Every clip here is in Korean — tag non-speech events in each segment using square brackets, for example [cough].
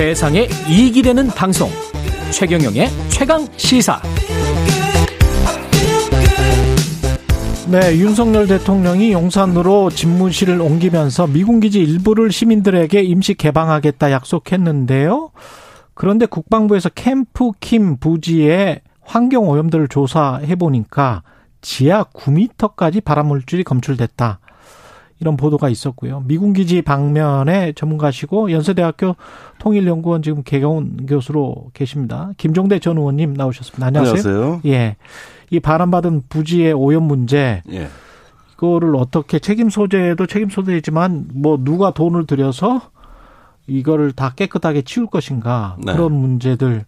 세상에 이익이 되는 방송 최경영의 최강 시사 네, 윤석열 대통령이 용산으로 집무실을 옮기면서 미군 기지 일부를 시민들에게 임시 개방하겠다 약속했는데요. 그런데 국방부에서 캠프 킴 부지의 환경 오염도를 조사해 보니까 지하 9m까지 발암물질이 검출됐다. 이런 보도가 있었고요. 미군 기지 방면에 전문가시고 연세대학교 통일연구원 지금 개경훈 교수로 계십니다. 김종대 전 의원님 나오셨습니다. 안녕하세요. 안녕하세요. 예. 이 발암받은 부지의 오염 문제 예. 이거를 어떻게 책임 소재도 책임 소재이지만 뭐 누가 돈을 들여서 이거를 다 깨끗하게 치울 것인가 네. 그런 문제들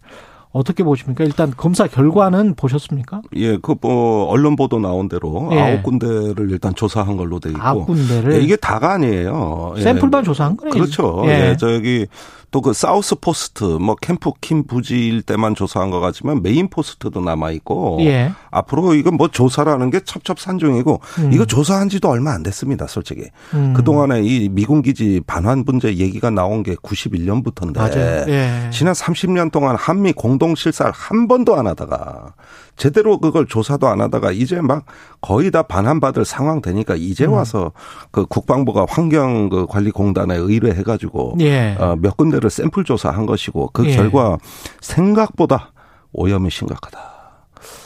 어떻게 보십니까? 일단 검사 결과는 보셨습니까? 예, 그 뭐 언론 보도 나온 대로 예. 아홉 군데를 일단 조사한 걸로 돼 있고 아홉 군데를 예, 이게 다가 아니에요. 예. 샘플만 조사한 거네요. 그렇죠. 예. 예. 저기 또 그 사우스 포스트 뭐 캠프 킴 부지 일대만 조사한 것 같지만 메인 포스트도 남아 있고 예. 앞으로 이건 뭐 조사라는 게 첩첩산중이고 음. 이거 조사한 지도 얼마 안 됐습니다, 솔직히. 음. 그 동안에 이 미군 기지 반환 문제 얘기가 나온 게 91년부터인데 맞아요. 예. 지난 30년 동안 한미 공동 실사를 한 번도 안 하다가 제대로 그걸 조사도 안 하다가 이제 막 거의 다 반환받을 상황 되니까 이제 음. 와서 그 국방부가 환경 그 관리 공단에 의뢰해 가지고 예. 어, 몇 군데를 샘플 조사한 것이고 그 예. 결과 생각보다 오염이 심각하다.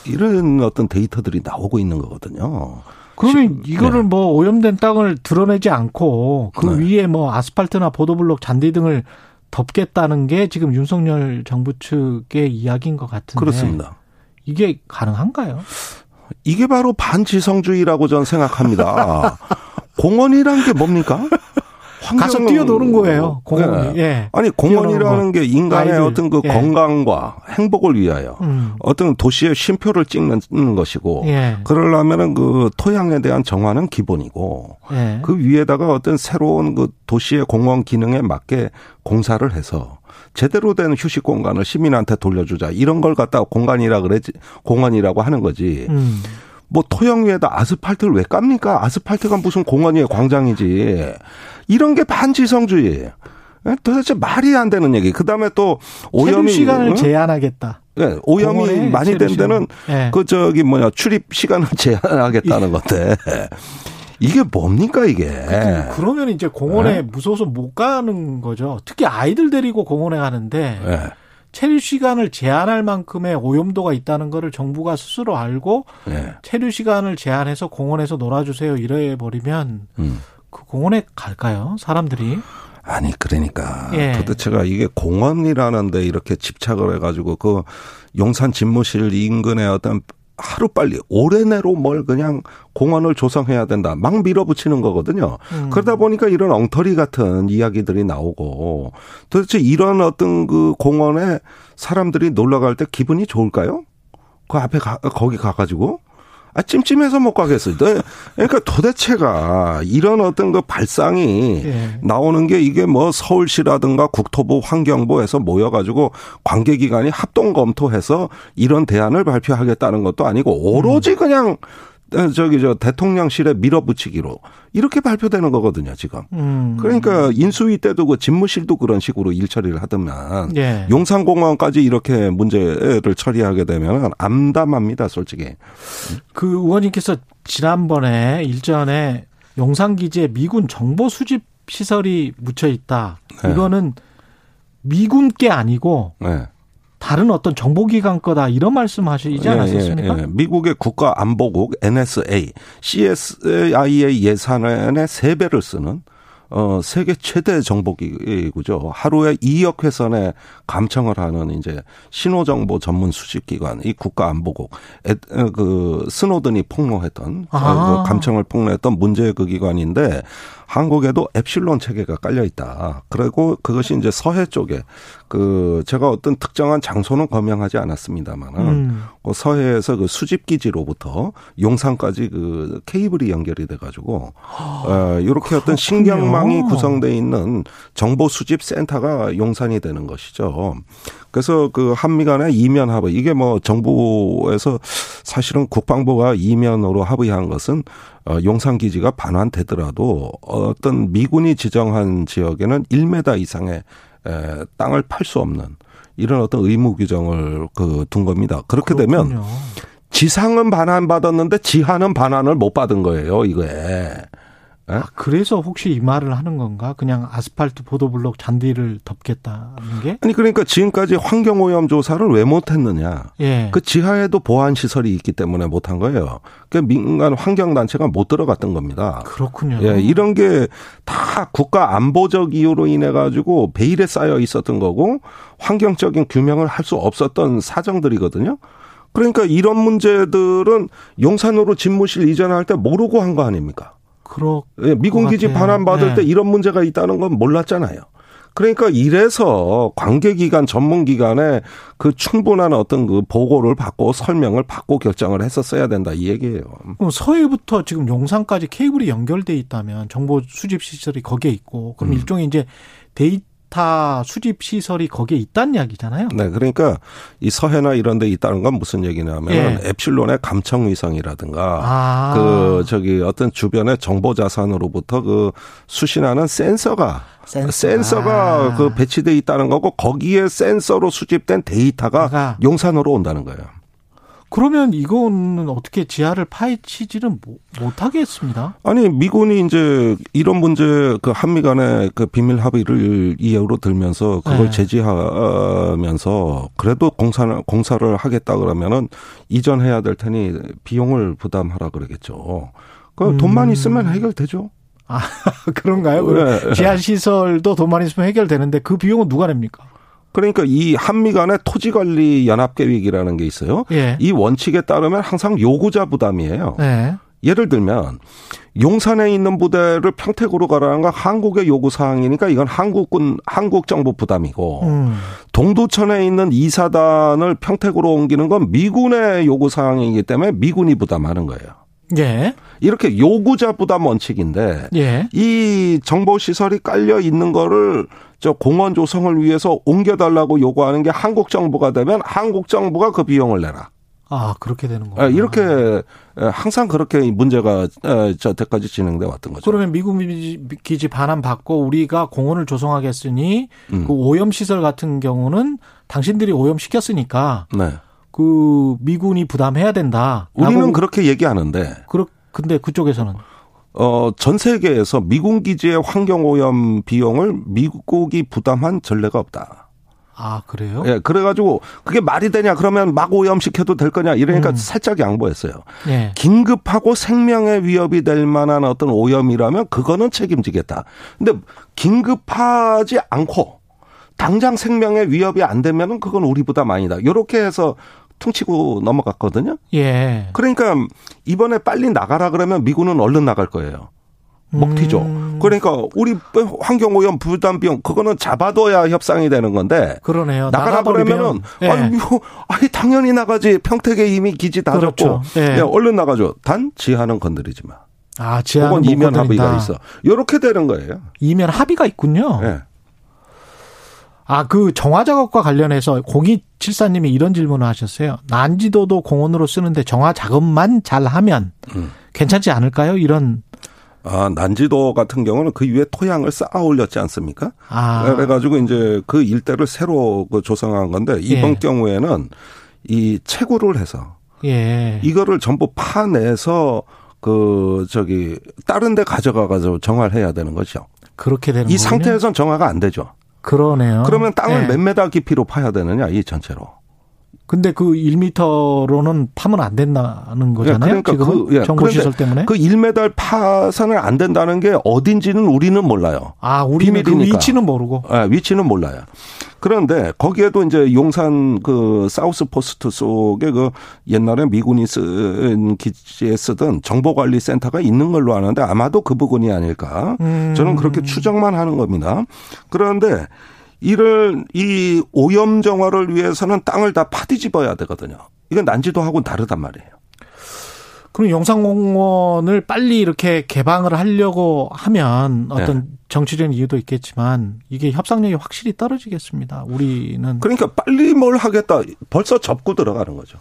이런 어떤 데이터들이 나오고 있는 거거든요. 그러면 시- 이거를 네. 뭐 오염된 땅을 드러내지 않고 그 네. 위에 뭐 아스팔트나 보도블록 잔디 등을 덮겠다는 게 지금 윤석열 정부 측의 이야기인 것 같은데 그렇습니다. 이게 가능한가요? 이게 바로 반지성주의라고 저는 생각합니다. 공원이란 게 뭡니까? 가서 뛰어노는 거예요. 공원이. 예. 예. 아니 공원이라는 게 인간의 아이들. 어떤 그 예. 건강과 행복을 위하여 음. 어떤 도시의 쉼표를 찍는 것이고 예. 그러려면은 그 토양에 대한 정화는 기본이고 예. 그 위에다가 어떤 새로운 그 도시의 공원 기능에 맞게 공사를 해서 제대로 된 휴식 공간을 시민한테 돌려주자 이런 걸 갖다가 공간이라 그래지 공원이라고 하는 거지. 음. 뭐 토양 위에다 아스팔트를 왜 깝니까? 아스팔트가 무슨 공원이에요, 광장이지. 이런 게 반지성주의예요. 예? 도대체 말이 안 되는 얘기. 그다음에 또 오염이 시간을 어? 제한하겠다. 예, 오염이 많이 된. 데는 예. 그 저기 뭐야 출입 시간을 [laughs] 제한하겠다는 건데 이게 뭡니까 이게? 그러면 이제 공원에 예? 무서워서 못 가는 거죠. 특히 아이들 데리고 공원에 가는데 예. 체류 시간을 제한할 만큼의 오염도가 있다는 거를 정부가 스스로 알고 예. 체류 시간을 제한해서 공원에서 놀아주세요 이래 버리면 음. 그 공원에 갈까요? 사람들이? 아니 그러니까 예. 도대체가 이게 공원이라는데 이렇게 집착을 해가지고 그 용산 집무실 인근에 어떤 하루 빨리 올해 내로 뭘 그냥 공원을 조성해야 된다 막 밀어붙이는 거거든요. 음. 그러다 보니까 이런 엉터리 같은 이야기들이 나오고 도대체 이런 어떤 그 공원에 사람들이 놀러 갈 때 기분이 좋을까요? 그 앞에 가, 거기 가가지고 아, 찜찜해서 못 가겠어요. 네. 그러니까 도대체가 이런 어떤 그 발상이 예. 나오는 게 이게 뭐 서울시라든가 국토부 환경부에서 모여가지고 관계기관이 합동 검토해서 이런 대안을 발표하겠다는 것도 아니고 오로지 그냥 저기 저 대통령실에 밀어붙이기로 이렇게 발표되는 거거든요 지금. 음. 그러니까 인수위 때도 그 집무실도 그런 식으로 일 처리를 하더만 예. 용산공원까지 이렇게 문제를 처리하게 되면 암담합니다 솔직히. 그 의원님께서 지난번에 일전에 용산 기지에 미군 정보 수집 시설이 묻혀 있다. 네. 이거는 미군 게 아니고 네. 다른 어떤 정보기관 거다 이런 말씀하시지 않았었습니까? 예, 예, 예. 미국의 국가안보국 NSA, CSI의 예산의 3배를 쓰는 어, 세계 최대 정보기구죠. 하루에 2억 회선의 감청을 하는 이제 신호정보 전문 수집기관, 이 국가안보국, 에, 어, 그, 스노든이 폭로했던, 아. 어, 그 감청을 폭로했던 문제의 그 기관인데, 한국에도 엡실론 체계가 깔려 있다. 그리고 그것이 이제 서해 쪽에 그 제가 어떤 특정한 장소는 검명하지 않았습니다만은 음. 그 서해에서 그 수집 기지로부터 용산까지 그 케이블이 연결이 돼 가지고 어 이렇게 어떤 신경망이 구성돼 있는 정보 수집 센터가 용산이 되는 것이죠. 그래서 그 한미 간의 이면 합의 이게 뭐 정부에서 사실은 국방부가 이면으로 합의한 것은 어, 용산 기지가 반환되더라도 어떤 미군이 지정한 지역에는 1m 이상의 에, 땅을 팔 수 없는 이런 어떤 의무 규정을 그 둔 겁니다. 그렇게 그렇군요. 되면 지상은 반환 받았는데 지하는 반환을 못 받은 거예요. 이거에. 아, 그래서 혹시 이 말을 하는 건가? 그냥 아스팔트 보도블록 잔디를 덮겠다는 게? 아니 그러니까 지금까지 환경오염 조사를 왜 못했느냐? 예. 그 지하에도 보안 시설이 있기 때문에 못한 거예요. 그 민간 환경 단체가 못 들어갔던 겁니다. 그렇군요. 예, 이런 게 다 국가 안보적 이유로 인해 가지고 베일에 쌓여 있었던 거고 환경적인 규명을 할 수 없었던 사정들이거든요. 그러니까 이런 문제들은 용산으로 집무실 이전할 때 모르고 한 거 아닙니까? 그렇 예, 미군 기지 같아요. 반환 받을 네. 때 이런 문제가 있다는 건 몰랐잖아요. 그러니까 이래서 관계기관 전문기관에 그 충분한 어떤 그 보고를 받고 설명을 받고 결정을 했었어야 된다 이 얘기예요. 그럼 서해부터 지금 용산까지 케이블이 연결돼 있다면 정보 수집 시설이 거기에 있고 그럼 음. 일종의 이제 데이터 수집 시설이 거기에 있다는 이야기잖아요. 네, 그러니까 이 서해나 이런 데 있다는 건 무슨 얘기냐면 예. 앱실론의 감청 위성이라든가 아. 그 저기 어떤 주변의 정보 자산으로부터 그 수신하는 센서가 센서가. 센서가 그 배치돼 있다는 거고 거기에 센서로 수집된 데이터가. 용산으로 온다는 거예요. 그러면 이거는 어떻게 지하를 파헤치지는 못- 못하겠습니다. 아니 미군이 이제 이런 문제 그 한미 간의 그 비밀 합의를 이유로 들면서 그걸 네. 제지하면서 그래도 공사를 공사를 하겠다 그러면은 이전해야 될 테니 비용을 부담하라 그러겠죠. 그 음. 돈만 있으면 해결되죠. [laughs] 그런가요? 네. 지하 시설도 돈만 있으면 해결되는데 그 비용은 누가 냅니까? 그러니까 이 한미 간의 토지 관리 연합 계획이라는 게 있어요. 예. 이 원칙에 따르면 항상 요구자 부담이에요. 네. 예를 들면 용산에 있는 부대를 평택으로 가라는 건 한국의 요구 사항이니까 이건 한국군 한국 정부 부담이고 음. 동두천에 있는 이사단을 평택으로 옮기는 건 미군의 요구 사항이기 때문에 미군이 부담하는 거예요. 예. 이렇게 요구자 부담 원칙인데 예. 이 정보 시설이 깔려 있는 거를 저 공원 조성을 위해서 옮겨달라고 요구하는 게 한국 정부가 되면 한국 정부가 그 비용을 내라. 아, 그렇게 되는 아, 거예요. 이렇게 항상 그렇게 이 문제가 어, 저때까지 진행돼 왔던 거죠. 그러면 미국 기지 반환 받고 우리가 공원을 조성하겠으니 음. 그 오염 시설 같은 경우는 당신들이 오염 시켰으니까 네. 그 미군이 부담해야 된다. 우리는 그렇게 얘기하는데 그렇 근데 그쪽에서는 어, 전 세계에서 미군 기지의 환경 오염 비용을 미국이 부담한 전례가 없다. 아 그래요? 예, 그래가지고 그게 말이 되냐 그러면 막 오염시켜도 될 거냐 이러니까 음. 살짝 양보했어요. 예. 긴급하고 생명에 위협이 될 만한 어떤 오염이라면 그거는 책임지겠다. 근데 긴급하지 않고 당장 생명에 위협이 안 되면은 그건 우리 부담 아니다. 요렇게 해서 퉁치고 넘어갔거든요. 예. 그러니까 이번에 빨리 나가라 그러면 미군은 얼른 나갈 거예요. 먹튀죠. 음. 그러니까 우리 환경 오염 부담 비용 그거는 잡아둬야 협상이 되는 건데 그러네요. 나가라 그러면은 예. 아니 이거 아니 당연히 나가지 평택에 이미 기지 다 그렇죠. 졌고 예. 예, 얼른 나가죠. 단 지하는 건드리지 마. 아 지하는 이면 건드린다. 합의가 있어. 이렇게 되는 거예요. 이면 합의가 있군요. 예. 아, 그 정화 작업과 관련해서 0274님이 이런 질문을 하셨어요. 난지도도 공원으로 쓰는데 정화 작업만 잘 하면 음. 괜찮지 않을까요? 이런 아, 난지도 같은 경우는 그 위에 토양을 쌓아 올렸지 않습니까? 아 그래가지고 이제 그 일대를 새로 그 조성한 건데 이번 예. 경우에는 이 채굴을 해서 예. 이거를 전부 파내서 그 저기 다른 데 가져가 가지고 정화를 해야 되는 거죠. 그렇게 되는 이 거군요. 상태에선 정화가 안 되죠. 그러네요. 그러면 땅을 예. 몇 메다 깊이로 파야 되느냐 이 전체로. 근데 그 1m로는 파면 안 된다는 거잖아요. 그러니까 지금은 그- 예, 정보 시설 때문에. 그 1m 파산을 안 된다는 게 어딘지는 우리는 몰라요. 아, 우리는 그 비밀이니까. 위치는 모르고. 예, 위치는 몰라요. 그런데 거기에도 이제 용산 그 사우스 포스트 속에 그 옛날에 미군이 쓴 기지에 쓰던 정보관리 센터가 있는 걸로 아는데 아마도 그 부분이 아닐까. 음. 저는 그렇게 추정만 하는 겁니다. 그런데 이를 이 오염 정화를 위해서는 땅을 다 파뒤집어야 되거든요. 이건 난지도하고는 다르단 말이에요. 그럼 영산공원을 빨리 이렇게 개방을 하려고 하면 어떤 정치적인 이유도 있겠지만 이게 협상력이 확실히 떨어지겠습니다. 우리는 그러니까 빨리 뭘 하겠다. 벌써 접고 들어가는 거죠.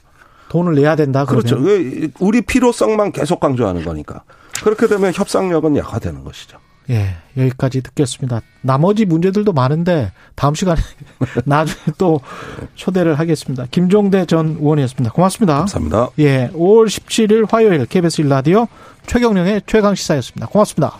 돈을 내야 된다. 그렇죠. 그러면. 왜 우리 필요성만 계속 강조하는 거니까. 그렇게 되면 협상력은 약화되는 것이죠. 예, 여기까지 듣겠습니다. 나머지 문제들도 많은데 다음 시간에 [laughs] 나중에 또 초대를 하겠습니다. 김종대 전 의원이었습니다. 고맙습니다. 감사합니다. 예, 5월 17일 화요일 KBS 1라디오 최경령의 최강 시사였습니다. 고맙습니다.